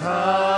time.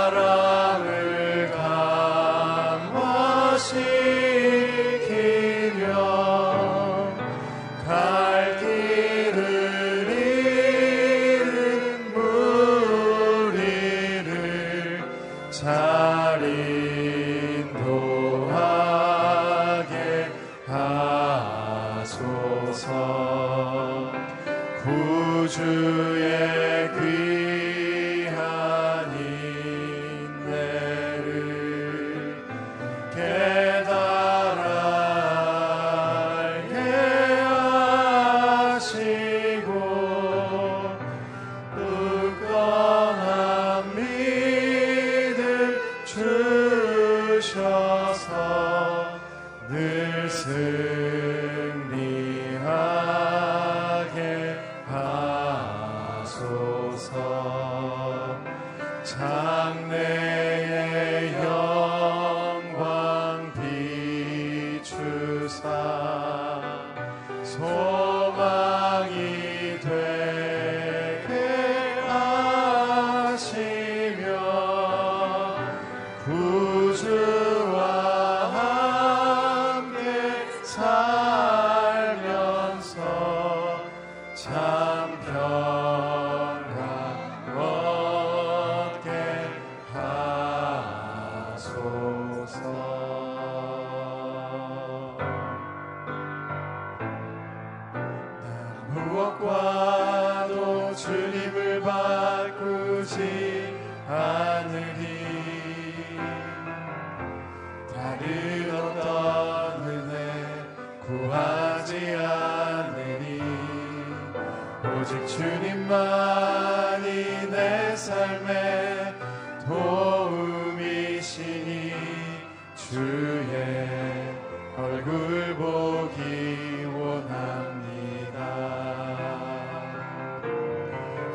주의 얼굴 보기 원합니다.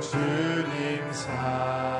주님 사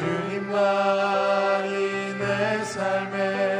주님만이 내 삶에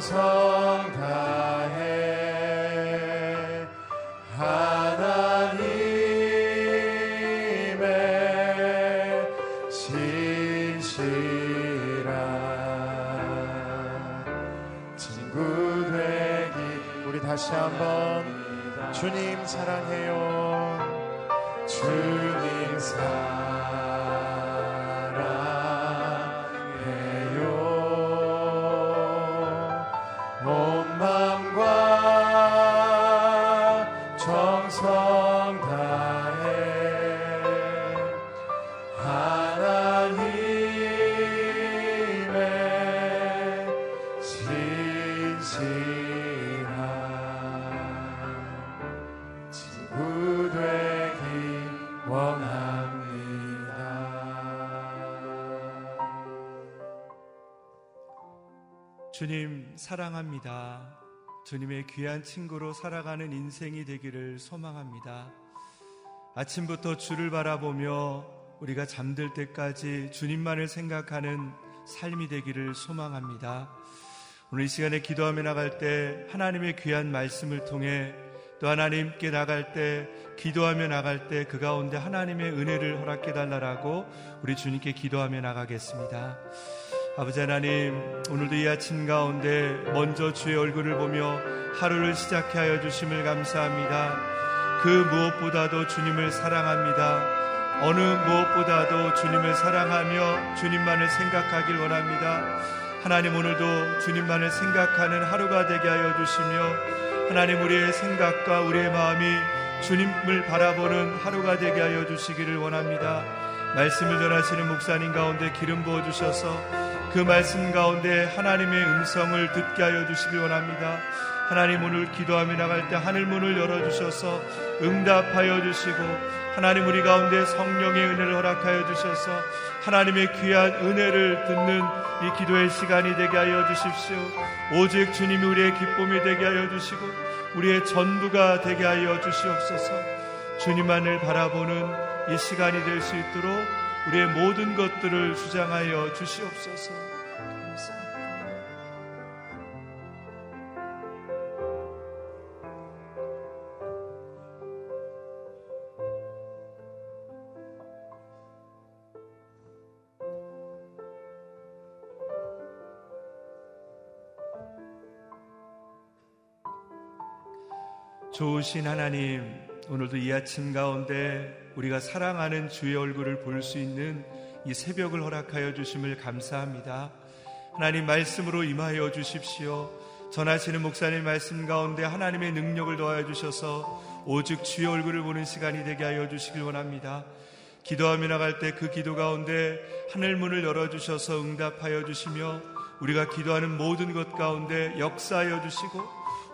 songs high. 사랑합니다. 주님의 귀한 친구로 살아가는 인생이 되기를 소망합니다. 아침부터 주를 바라보며 우리가 잠들 때까지 주님만을 생각하는 삶이 되기를 소망합니다. 오늘 이 시간에 기도하며 나갈 때 하나님의 귀한 말씀을 통해 또 하나님께 나갈 때 기도하며 나갈 때 그 가운데 하나님의 은혜를 허락해 달라라고 우리 주님께 기도하며 나가겠습니다. 아버지 하나님, 오늘도 이 아침 가운데 먼저 주의 얼굴을 보며 하루를 시작해 하여 주심을 감사합니다. 그 무엇보다도 주님을 사랑합니다. 어느 무엇보다도 주님을 사랑하며 주님만을 생각하길 원합니다. 하나님 오늘도 주님만을 생각하는 하루가 되게 하여 주시며 하나님 우리의 생각과 우리의 마음이 주님을 바라보는 하루가 되게 하여 주시기를 원합니다. 말씀을 전하시는 목사님 가운데 기름 부어 주셔서 그 말씀 가운데 하나님의 음성을 듣게 하여 주시기 원합니다. 하나님 오늘 기도하며 나갈 때 하늘 문을 열어 주셔서 응답하여 주시고 하나님 우리 가운데 성령의 은혜를 허락하여 주셔서 하나님의 귀한 은혜를 듣는 이 기도의 시간이 되게 하여 주십시오. 오직 주님이 우리의 기쁨이 되게 하여 주시고 우리의 전부가 되게 하여 주시옵소서. 주님만을 바라보는 이 시간이 될 수 있도록 우리의 모든 것들을 주장하여 주시옵소서. 감사합니다. 좋으신 하나님, 오늘도 이 아침 가운데 우리가 사랑하는 주의 얼굴을 볼 수 있는 이 새벽을 허락하여 주심을 감사합니다. 하나님 말씀으로 임하여 주십시오. 전하시는 목사님 말씀 가운데 하나님의 능력을 더하여 주셔서 오직 주의 얼굴을 보는 시간이 되게 하여 주시길 원합니다. 기도하며 나갈 때 그 기도 가운데 하늘 문을 열어 주셔서 응답하여 주시며 우리가 기도하는 모든 것 가운데 역사하여 주시고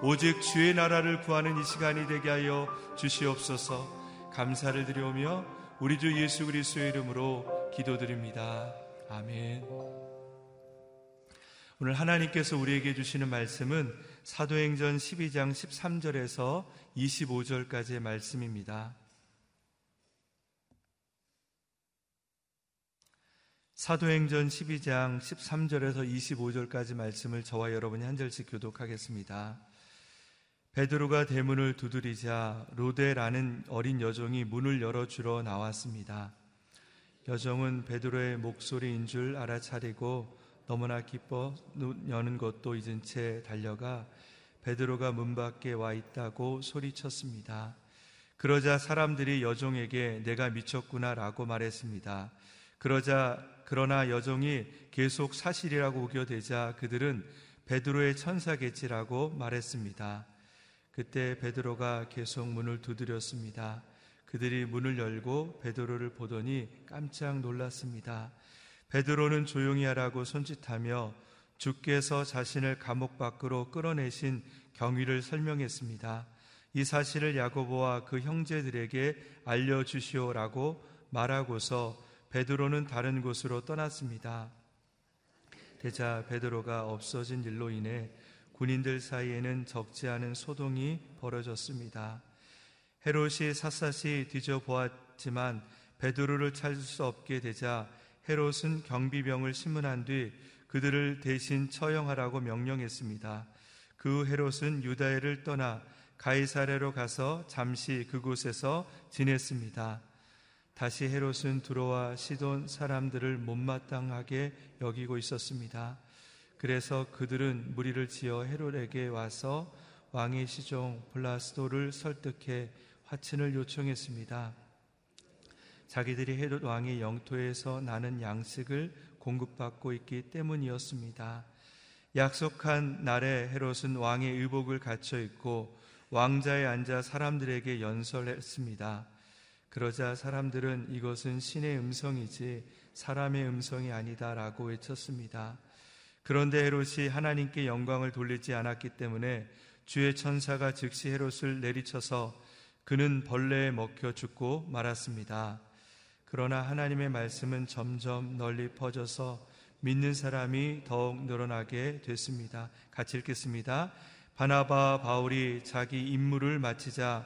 오직 주의 나라를 구하는 이 시간이 되게 하여 주시옵소서. 감사를 드려오며 우리 주 예수 그리스도의 이름으로 기도드립니다. 아멘. 오늘 하나님께서 우리에게 주시는 말씀은 사도행전 12장 13절에서 25절까지의 말씀입니다. 사도행전 12장 13절에서 25절까지 말씀을 저와 여러분이 한 절씩 교독하겠습니다. 베드로가 대문을 두드리자 로데라는 어린 여종이 문을 열어 주러 나왔습니다. 여종은 베드로의 목소리인 줄 알아차리고 너무나 기뻐 여는 것도 잊은 채 달려가 베드로가 문 밖에 와 있다고 소리쳤습니다. 그러자 사람들이 여종에게 내가 미쳤구나라고 말했습니다. 그러자 그러나 여종이 계속 사실이라고 우겨대자 그들은 베드로의 천사겠지라고 말했습니다. 그때 베드로가 계속 문을 두드렸습니다. 그들이 문을 열고 베드로를 보더니 깜짝 놀랐습니다. 베드로는 조용히 하라고 손짓하며 주께서 자신을 감옥 밖으로 끌어내신 경위를 설명했습니다. 이 사실을 야고보와 그 형제들에게 알려주시오라고 말하고서 베드로는 다른 곳으로 떠났습니다. 대자 베드로가 없어진 일로 인해 군인들 사이에는 적지 않은 소동이 벌어졌습니다. 헤롯이 샅샅이 뒤져보았지만 베드로를 찾을 수 없게 되자 헤롯은 경비병을 신문한 뒤 그들을 대신 처형하라고 명령했습니다. 그 헤롯은 유다해를 떠나 가이사레로 가서 잠시 그곳에서 지냈습니다. 다시 헤롯은 두로와 시돈 사람들을 못마땅하게 여기고 있었습니다. 그래서 그들은 무리를 지어 헤롯에게 와서 왕의 시종 블라스도를 설득해 화친을 요청했습니다. 자기들이 헤롯 왕의 영토에서 나는 양식을 공급받고 있기 때문이었습니다. 약속한 날에 헤롯은 왕의 의복을 갖춰 입고 왕자에 앉아 사람들에게 연설했습니다. 그러자 사람들은 이것은 신의 음성이지 사람의 음성이 아니다라고 외쳤습니다. 그런데 헤롯이 하나님께 영광을 돌리지 않았기 때문에 주의 천사가 즉시 헤롯을 내리쳐서 그는 벌레에 먹혀 죽고 말았습니다. 그러나 하나님의 말씀은 점점 널리 퍼져서 믿는 사람이 더욱 늘어나게 됐습니다. 같이 읽겠습니다. 바나바 바울이 자기 임무를 마치자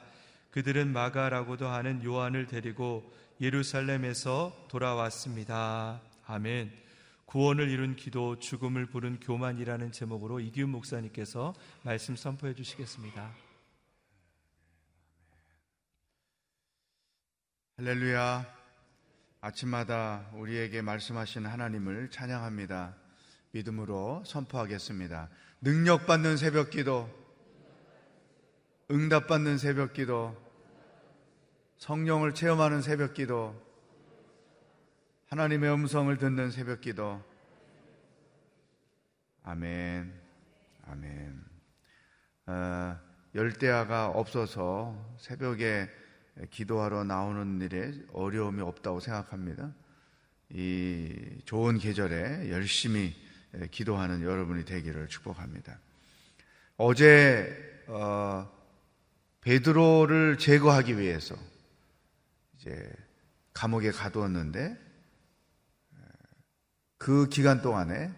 그들은 마가라고도 하는 요한을 데리고 예루살렘에서 돌아왔습니다. 아멘. 구원을 이룬 기도, 죽음을 부른 교만이라는 제목으로 이기훈 목사님께서 말씀 선포해 주시겠습니다. 할렐루야. 아침마다 우리에게 말씀하신 하나님을 찬양합니다. 믿음으로 선포하겠습니다. 능력받는 새벽 기도, 응답받는 새벽 기도, 성령을 체험하는 새벽 기도, 하나님의 음성을 듣는 새벽 기도. 아멘. 아멘. 어, 열대야가 없어서 새벽에 기도하러 나오는 일에 어려움이 없다고 생각합니다. 이 좋은 계절에 열심히 기도하는 여러분이 되기를 축복합니다. 어제 어, 베드로를 제거하기 위해서 이제 감옥에 가두었는데 그 기간 동안에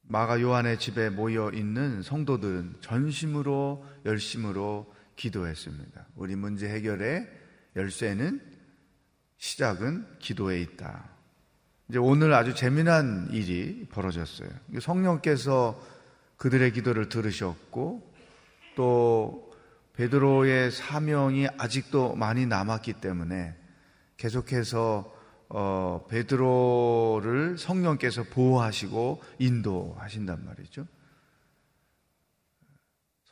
마가 요한의 집에 모여 있는 성도들은 전심으로 열심으로 기도했습니다. 우리 문제 해결의 열쇠는 시작은 기도에 있다. 이제 오늘 아주 재미난 일이 벌어졌어요. 성령께서 그들의 기도를 들으셨고 또 베드로의 사명이 아직도 많이 남았기 때문에 계속해서 어, 베드로를 성령께서 보호하시고 인도하신단 말이죠.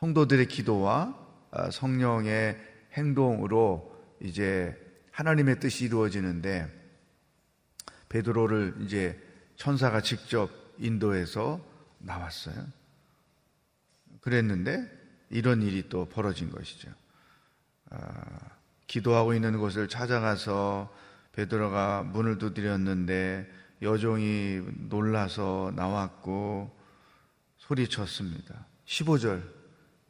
성도들의 기도와 아, 성령의 행동으로 이제 하나님의 뜻이 이루어지는데 베드로를 이제 천사가 직접 인도해서 나왔어요. 그랬는데 이런 일이 또 벌어진 것이죠. 아, 기도하고 있는 곳을 찾아가서 베드로가 문을 두드렸는데 여종이 놀라서 나왔고 소리쳤습니다. 15절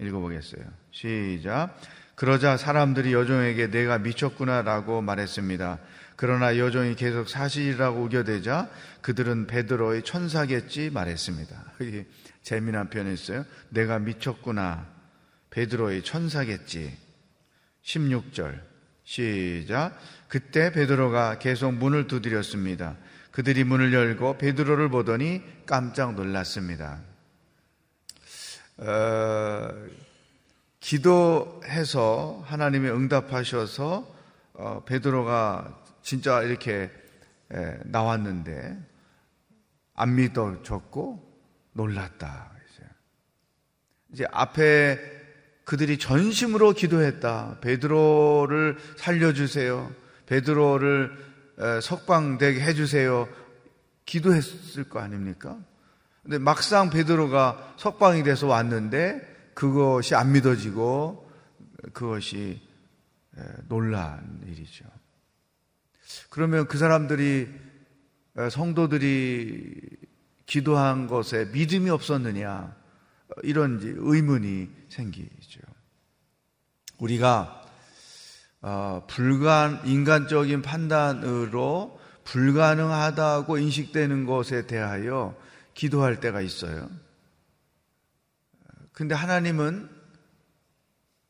읽어보겠어요. 시작. 그러자 사람들이 여종에게 내가 미쳤구나라고 말했습니다. 그러나 여종이 계속 사실이라고 우겨대자 그들은 베드로의 천사겠지 말했습니다. 재미난 표현이 있어요. 내가 미쳤구나. 베드로의 천사겠지. 16절. 시작. 그때 베드로가 계속 문을 두드렸습니다. 그들이 문을 열고 베드로를 보더니 깜짝 놀랐습니다. 어, 기도해서 하나님이 응답하셔서 어, 베드로가 진짜 이렇게 에, 나왔는데 안 믿어졌고 놀랐다. 이제 앞에 그들이 전심으로 기도했다. 베드로를 살려주세요. 베드로를 석방되게 해주세요. 기도했을 거 아닙니까? 근데 막상 베드로가 석방이 돼서 왔는데 그것이 안 믿어지고 그것이 놀란 일이죠. 그러면 그 사람들이 성도들이 기도한 것에 믿음이 없었느냐 이런 의문이 생기죠. 우리가 어, 불간 인간적인 판단으로 불가능하다고 인식되는 것에 대하여 기도할 때가 있어요. 근데 하나님은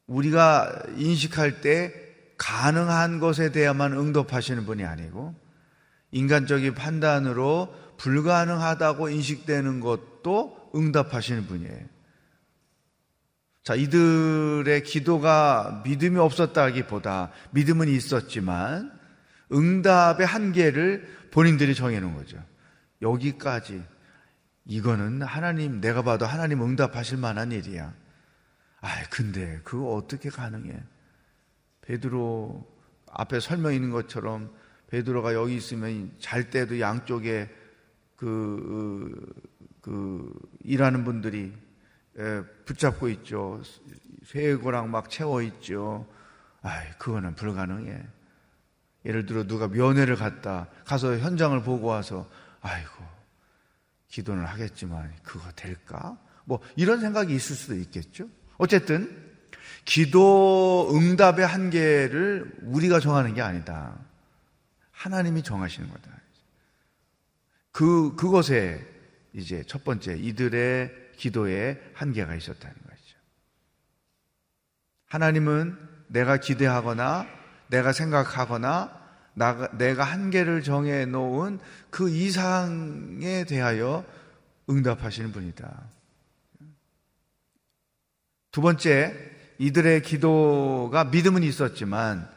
우리가 인식할 때 가능한 것에 대해야만 응답하시는 분이 아니고 인간적인 판단으로 불가능하다고 인식되는 것도 응답하시는 분이에요. 자, 이들의 기도가 믿음이 없었다기보다 믿음은 있었지만 응답의 한계를 본인들이 정해놓은 거죠. 여기까지 이거는 하나님, 내가 봐도 하나님 응답하실 만한 일이야. 아, 근데 그거 어떻게 가능해? 베드로 앞에 설명 있는 것처럼 베드로가 여기 있으면 잘 때도 양쪽에 그, 그 일하는 분들이 붙잡고 있죠. 쇠고랑 막 채워 있죠. 아이, 그거는 불가능해. 예를 들어 누가 면회를 갔다 가서 현장을 보고 와서 아이고 기도는 하겠지만 그거 될까? 뭐 이런 생각이 있을 수도 있겠죠. 어쨌든 기도 응답의 한계를 우리가 정하는 게 아니다. 하나님이 정하시는 거다. 그 그것에 이제 첫 번째 이들의 기도에 한계가 있었다는 거죠. 하나님은 내가 기대하거나 내가 생각하거나 내가 한계를 정해 놓은 그 이상에 대하여 응답하시는 분이다. 두 번째, 이들의 기도가 믿음은 있었지만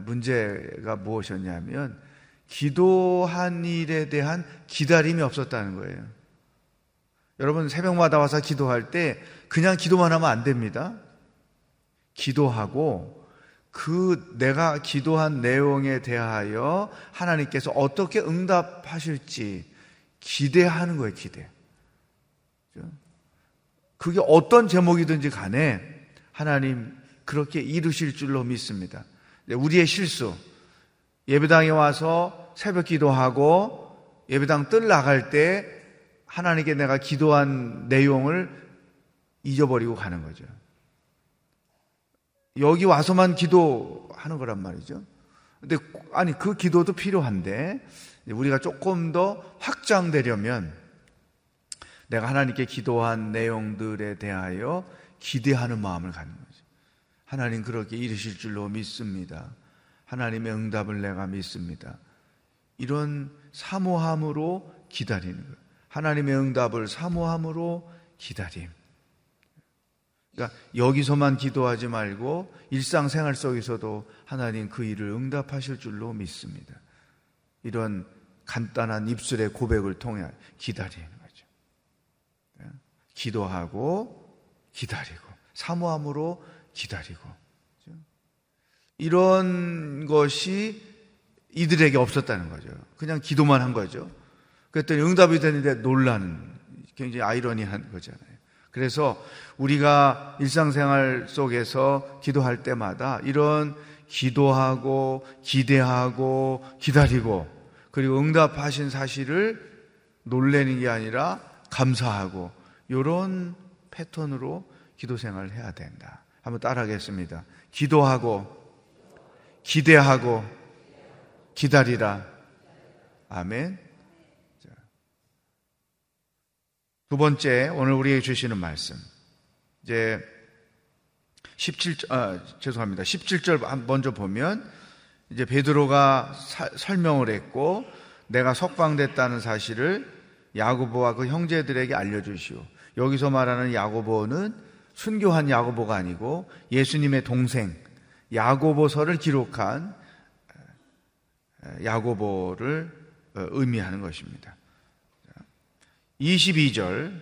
문제가 무엇이었냐면 기도한 일에 대한 기다림이 없었다는 거예요. 여러분 새벽마다 와서 기도할 때 그냥 기도만 하면 안 됩니다. 기도하고 그 내가 기도한 내용에 대하여 하나님께서 어떻게 응답하실지 기대하는 거예요, 기대. 그게 어떤 제목이든지 간에 하나님 그렇게 이루실 줄로 믿습니다. 우리의 실수, 예배당에 와서 새벽 기도하고 예배당 뜰 나갈 때 하나님께 내가 기도한 내용을 잊어버리고 가는 거죠. 여기 와서만 기도하는 거란 말이죠. 근데 아니 그 기도도 필요한데 우리가 조금 더 확장되려면 내가 하나님께 기도한 내용들에 대하여 기대하는 마음을 갖는 거죠. 하나님 그렇게 이르실 줄로 믿습니다. 하나님의 응답을 내가 믿습니다. 이런 사모함으로 기다리는 거예요. 하나님의 응답을 사모함으로 기다림. 그러니까 여기서만 기도하지 말고 일상생활 속에서도 하나님 그 일을 응답하실 줄로 믿습니다. 이런 간단한 입술의 고백을 통해 기다리는 거죠. 네? 기도하고 기다리고 사모함으로 기다리고 이런 것이 이들에게 없었다는 거죠. 그냥 기도만 한 거죠. 그랬더니 응답이 되는데 놀라는 굉장히 아이러니한 거잖아요. 그래서 우리가 일상생활 속에서 기도할 때마다 이런 기도하고 기대하고 기다리고 그리고 응답하신 사실을 놀래는 게 아니라 감사하고 이런 패턴으로 기도 생활을 해야 된다. 한번 따라하겠습니다. 기도하고 기대하고 기다리라. 아멘. 두 번째, 오늘 우리에게 주시는 말씀. 이제 17, 아, 죄송합니다. 17절 먼저 보면 이제 베드로가 사, 설명을 했고 내가 석방됐다는 사실을 야고보와 그 형제들에게 알려주시오. 여기서 말하는 야고보는 순교한 야고보가 아니고 예수님의 동생 야고보서를 기록한 야고보를 어, 의미하는 것입니다. 22절,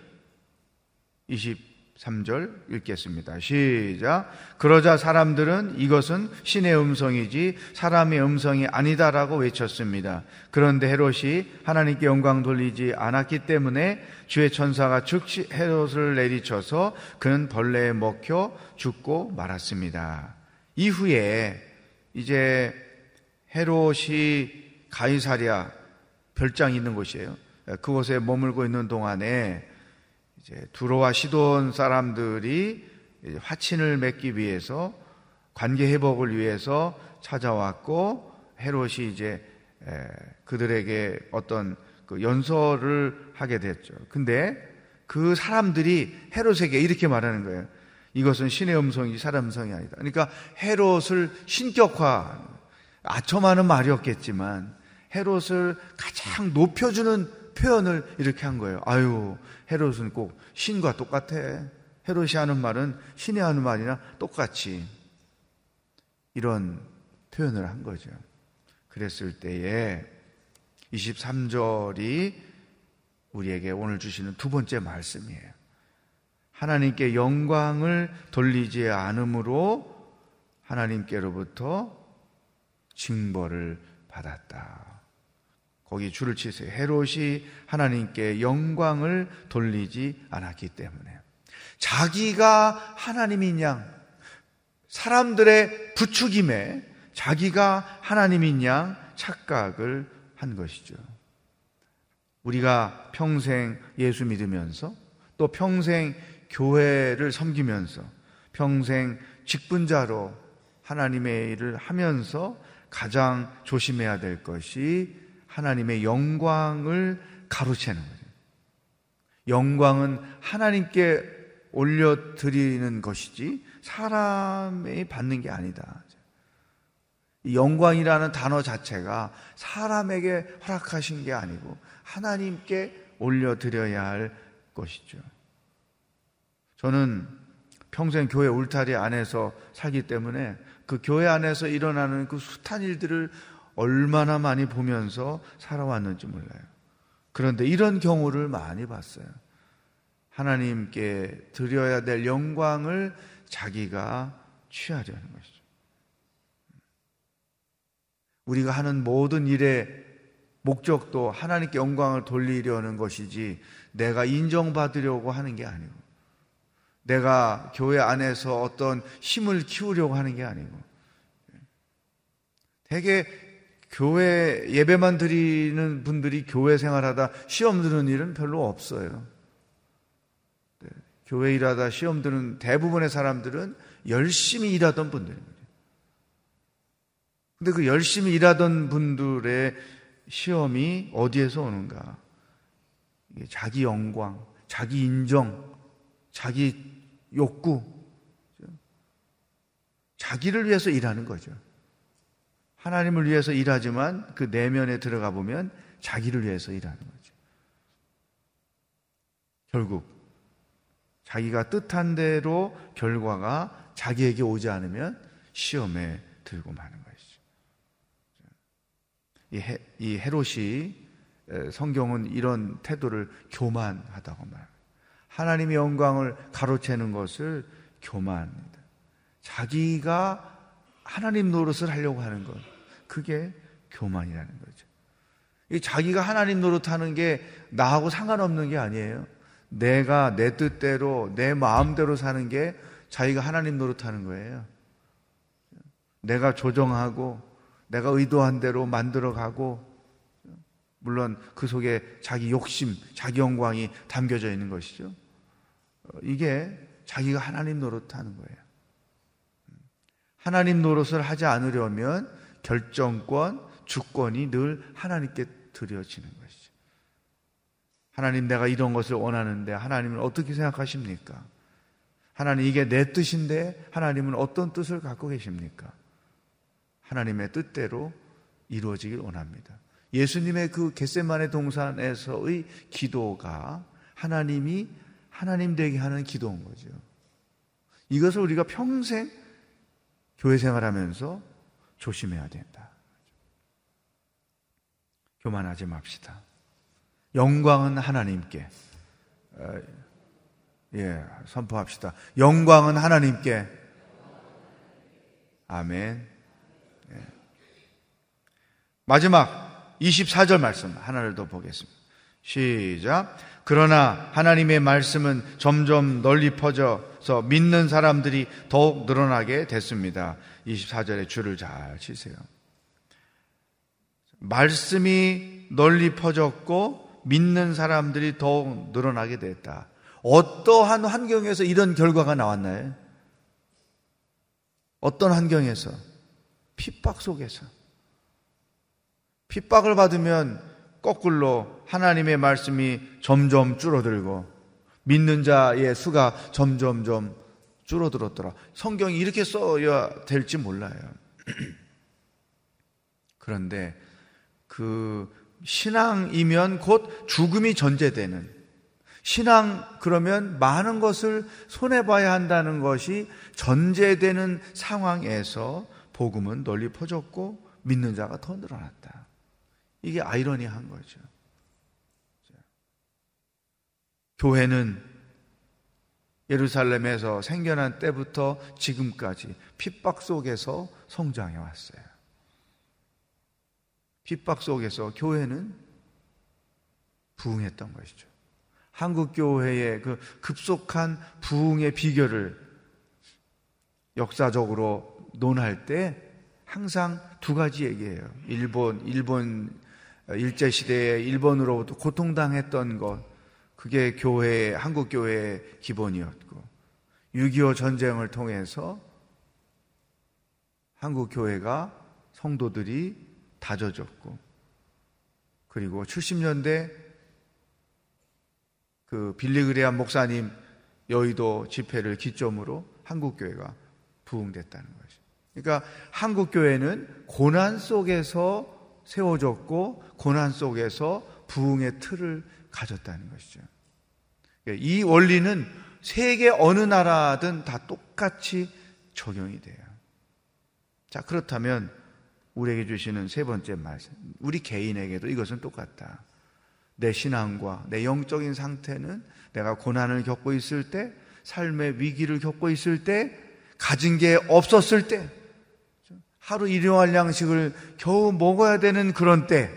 23절 읽겠습니다. 시작. 그러자 사람들은 이것은 신의 음성이지 사람의 음성이 아니다라고 외쳤습니다. 그런데 헤롯이 하나님께 영광 돌리지 않았기 때문에 주의 천사가 즉시 헤롯을 내리쳐서 그는 벌레에 먹혀 죽고 말았습니다. 이후에 이제 헤롯이 가이사랴 별장이 있는 곳이에요. 그곳에 머물고 있는 동안에 이제 두로와 시돈 사람들이 화친을 맺기 위해서 관계 회복을 위해서 찾아왔고 헤롯이 이제 그들에게 어떤 그 연설을 하게 됐죠. 근데 그 사람들이 헤롯에게 이렇게 말하는 거예요. 이것은 신의 음성이지 사람 음성이 아니다. 그러니까 헤롯을 신격화, 아첨하는 말이었겠지만 헤롯을 가장 높여주는 표현을 이렇게 한 거예요. 아유, 헤롯은 꼭 신과 똑같아. 헤롯이 하는 말은 신이 하는 말이나 똑같이. 이런 표현을 한 거죠. 그랬을 때에 23절이 우리에게 오늘 주시는 두 번째 말씀이에요. 하나님께 영광을 돌리지 않으므로 하나님께로부터 징벌을 받았다. 거기 줄을 치세요. 헤롯이 하나님께 영광을 돌리지 않았기 때문에 자기가 하나님인 양 사람들의 부추김에 자기가 하나님인 양 착각을 한 것이죠. 우리가 평생 예수 믿으면서 또 평생 교회를 섬기면서 평생 직분자로 하나님의 일을 하면서 가장 조심해야 될 것이 하나님의 영광을 가로채는 거죠. 영광은 하나님께 올려드리는 것이지 사람이 받는 게 아니다. 영광이라는 단어 자체가 사람에게 허락하신 게 아니고 하나님께 올려드려야 할 것이죠. 저는 평생 교회 울타리 안에서 살기 때문에 그 교회 안에서 일어나는 그 숱한 일들을 얼마나 많이 보면서 살아왔는지 몰라요. 그런데 이런 경우를 많이 봤어요. 하나님께 드려야 될 영광을 자기가 취하려는 것이죠. 우리가 하는 모든 일의 목적도 하나님께 영광을 돌리려는 것이지 내가 인정받으려고 하는 게 아니고 내가 교회 안에서 어떤 힘을 키우려고 하는 게 아니고 되게 교회 예배만 드리는 분들이 교회 생활하다 시험 드는 일은 별로 없어요. 네, 교회 일하다 시험 드는 대부분의 사람들은 열심히 일하던 분들입니다. 근데 그 열심히 일하던 분들의 시험이 어디에서 오는가? 자기 영광, 자기 인정, 자기 욕구, 자기를 위해서 일하는 거죠. 하나님을 위해서 일하지만 그 내면에 들어가 보면 자기를 위해서 일하는 거죠. 결국 자기가 뜻한 대로 결과가 자기에게 오지 않으면 시험에 들고 마는 것이죠. 이, 해, 이 헤롯이 성경은 이런 태도를 교만하다고 말합니다. 하나님의 영광을 가로채는 것을 교만입니다. 자기가 하나님 노릇을 하려고 하는 것. 그게 교만이라는 거죠. 자기가 하나님 노릇하는 게 나하고 상관없는 게 아니에요. 내가 내 뜻대로, 내 마음대로 사는 게 자기가 하나님 노릇하는 거예요. 내가 조정하고, 내가 의도한 대로 만들어 가고, 물론 그 속에 자기 욕심, 자기 영광이 담겨져 있는 것이죠. 이게 자기가 하나님 노릇하는 거예요. 하나님 노릇을 하지 않으려면 결정권, 주권이 늘 하나님께 드려지는 것이죠. 하나님 내가 이런 것을 원하는데 하나님은 어떻게 생각하십니까? 하나님 이게 내 뜻인데 하나님은 어떤 뜻을 갖고 계십니까? 하나님의 뜻대로 이루어지길 원합니다. 예수님의 그 겟세만의 동산에서의 기도가 하나님이 하나님 되게 하는 기도인 거죠. 이것을 우리가 평생 교회 생활하면서 조심해야 된다. 교만하지 맙시다. 영광은 하나님께. 어, 예, 선포합시다. 영광은 하나님께. 아멘. 예. 마지막 24절 말씀 하나를 더 보겠습니다. 시작. 그러나 하나님의 말씀은 점점 널리 퍼져 서 믿는 사람들이 더욱 늘어나게 됐습니다. 24절에 줄을 잘 치세요. 말씀이 널리 퍼졌고 믿는 사람들이 더욱 늘어나게 됐다. 어떠한 환경에서 이런 결과가 나왔나요? 어떤 환경에서? 핍박 속에서. 핍박을 받으면 거꾸로 하나님의 말씀이 점점 줄어들고 믿는 자의 수가 점점점 줄어들었더라. 성경이 이렇게 써야 될지 몰라요. 그런데 그 신앙이면 곧 죽음이 전제되는 신앙 그러면 많은 것을 손해 봐야 한다는 것이 전제되는 상황에서 복음은 널리 퍼졌고 믿는 자가 더 늘어났다. 이게 아이러니한 거죠. 교회는 예루살렘에서 생겨난 때부터 지금까지 핍박 속에서 성장해 왔어요. 핍박 속에서 교회는 부흥했던 것이죠. 한국 교회의 그 급속한 부흥의 비결을 역사적으로 논할 때 항상 두 가지 얘기예요. 일본, 일본 일제 시대에 일본으로부터 고통당했던 것, 그게 교회, 한국 교회의 기본이었고, 6.25 전쟁을 통해서 한국 교회가 성도들이 다져졌고, 그리고 70년대 그 빌리그레안 목사님 여의도 집회를 기점으로 한국 교회가 부흥됐다는 거죠. 그러니까 한국 교회는 고난 속에서 세워졌고 고난 속에서 부흥의 틀을 가졌다는 것이죠. 이 원리는 세계 어느 나라든 다 똑같이 적용이 돼요. 자, 그렇다면 우리에게 주시는 세 번째 말씀. 우리 개인에게도 이것은 똑같다. 내 신앙과 내 영적인 상태는 내가 고난을 겪고 있을 때, 삶의 위기를 겪고 있을 때, 가진 게 없었을 때, 하루 일용할 양식을 겨우 먹어야 되는 그런 때,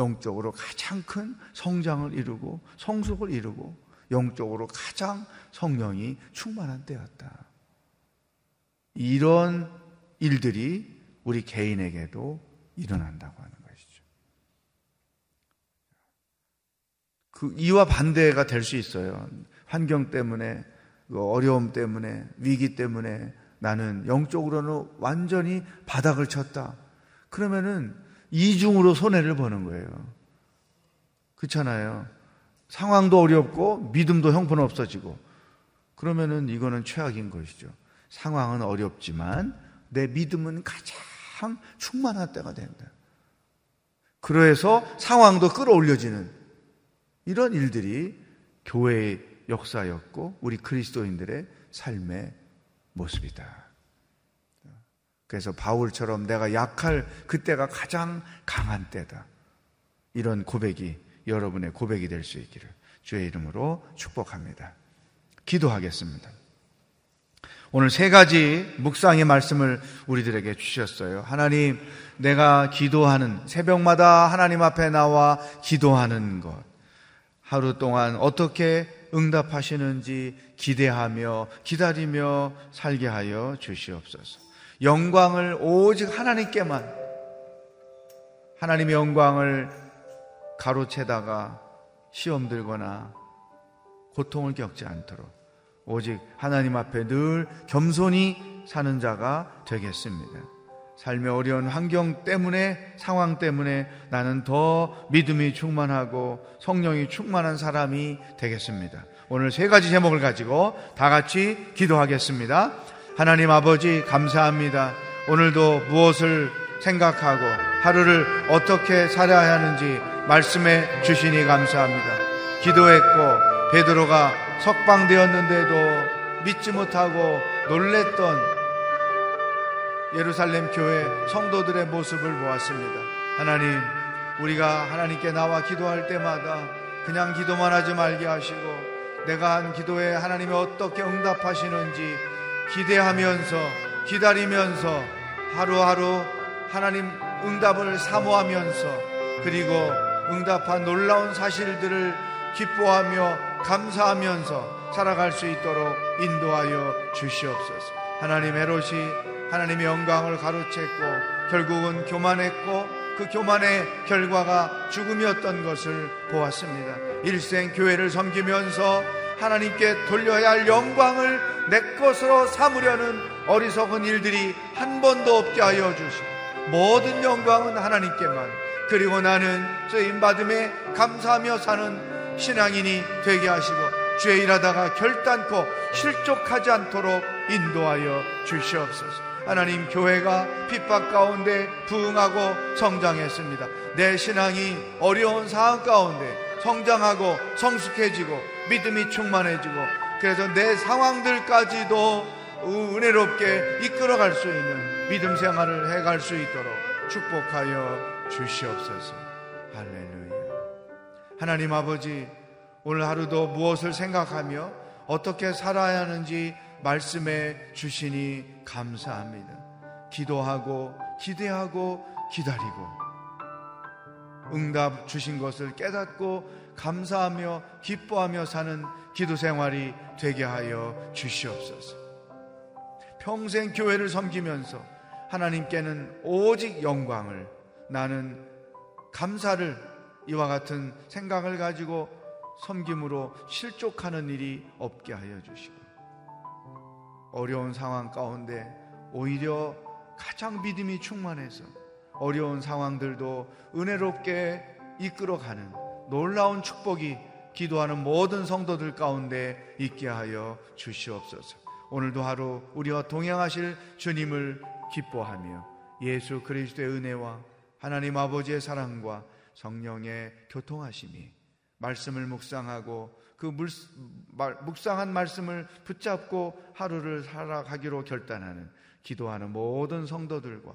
영적으로 가장 큰 성장을 이루고 성숙을 이루고 영적으로 가장 성령이 충만한 때였다. 이런 일들이 우리 개인에게도 일어난다고 하는 것이죠. 그 이와 반대가 될 수 있어요. 환경 때문에, 그 어려움 때문에, 위기 때문에 나는 영적으로는 완전히 바닥을 쳤다. 그러면은 이중으로 손해를 보는 거예요. 그렇잖아요. 상황도 어렵고 믿음도 형편없어지고 그러면은 이거는 최악인 것이죠. 상황은 어렵지만 내 믿음은 가장 충만한 때가 된다. 그래서 상황도 끌어올려지는 이런 일들이 교회의 역사였고 우리 그리스도인들의 삶의 모습이다. 그래서 바울처럼 내가 약할 그때가 가장 강한 때다. 이런 고백이 여러분의 고백이 될 수 있기를 주의 이름으로 축복합니다. 기도하겠습니다. 오늘 세 가지 묵상의 말씀을 우리들에게 주셨어요. 하나님, 내가 기도하는, 새벽마다 하나님 앞에 나와 기도하는 것. 하루 동안 어떻게 응답하시는지 기대하며 기다리며 살게 하여 주시옵소서. 영광을 오직 하나님께만 하나님의 영광을 가로채다가 시험 들거나 고통을 겪지 않도록 오직 하나님 앞에 늘 겸손히 사는 자가 되겠습니다. 삶의 어려운 환경 때문에 상황 때문에 나는 더 믿음이 충만하고 성령이 충만한 사람이 되겠습니다. 오늘 세 가지 제목을 가지고 다 같이 기도하겠습니다. 하나님 아버지 감사합니다. 오늘도 무엇을 생각하고 하루를 어떻게 살아야 하는지 말씀해 주시니 감사합니다. 기도했고 베드로가 석방되었는데도 믿지 못하고 놀랬던 예루살렘 교회 성도들의 모습을 보았습니다. 하나님, 우리가 하나님께 나와 기도할 때마다 그냥 기도만 하지 말게 하시고 내가 한 기도에 하나님이 어떻게 응답하시는지 기대하면서 기다리면서 하루하루 하나님 응답을 사모하면서 그리고 응답한 놀라운 사실들을 기뻐하며 감사하면서 살아갈 수 있도록 인도하여 주시옵소서. 하나님 헤롯이 하나님의 영광을 가로챘고 결국은 교만했고 그 교만의 결과가 죽음이었던 것을 보았습니다. 일생 교회를 섬기면서 하나님께 돌려야 할 영광을 내 것으로 삼으려는 어리석은 일들이 한 번도 없게 하여 주시고 모든 영광은 하나님께만 그리고 나는 쓰임 받음에 감사하며 사는 신앙인이 되게 하시고 죄 일하다가 결단코 실족하지 않도록 인도하여 주시옵소서. 하나님 교회가 핍박 가운데 부흥하고 성장했습니다. 내 신앙이 어려운 상황 가운데 성장하고 성숙해지고 믿음이 충만해지고 그래서 내 상황들까지도 은혜롭게 이끌어갈 수 있는 믿음 생활을 해갈 수 있도록 축복하여 주시옵소서. 할렐루야. 하나님 아버지, 오늘 하루도 무엇을 생각하며 어떻게 살아야 하는지 말씀해 주시니 감사합니다. 기도하고 기대하고 기다리고 응답 주신 것을 깨닫고 감사하며 기뻐하며 사는 기도 생활이 되게 하여 주시옵소서. 평생 교회를 섬기면서 하나님께는 오직 영광을 나는 감사를 이와 같은 생각을 가지고 섬김으로 실족하는 일이 없게 하여 주시고 어려운 상황 가운데 오히려 가장 믿음이 충만해서 어려운 상황들도 은혜롭게 이끌어가는 놀라운 축복이 기도하는 모든 성도들 가운데 있게 하여 주시옵소서. 오늘도 하루 우리와 동행하실 주님을 기뻐하며 예수 그리스도의 은혜와 하나님 아버지의 사랑과 성령의 교통하심이 말씀을 묵상하고 그 물, 묵상한 말씀을 붙잡고 하루를 살아가기로 결단하는 기도하는 모든 성도들과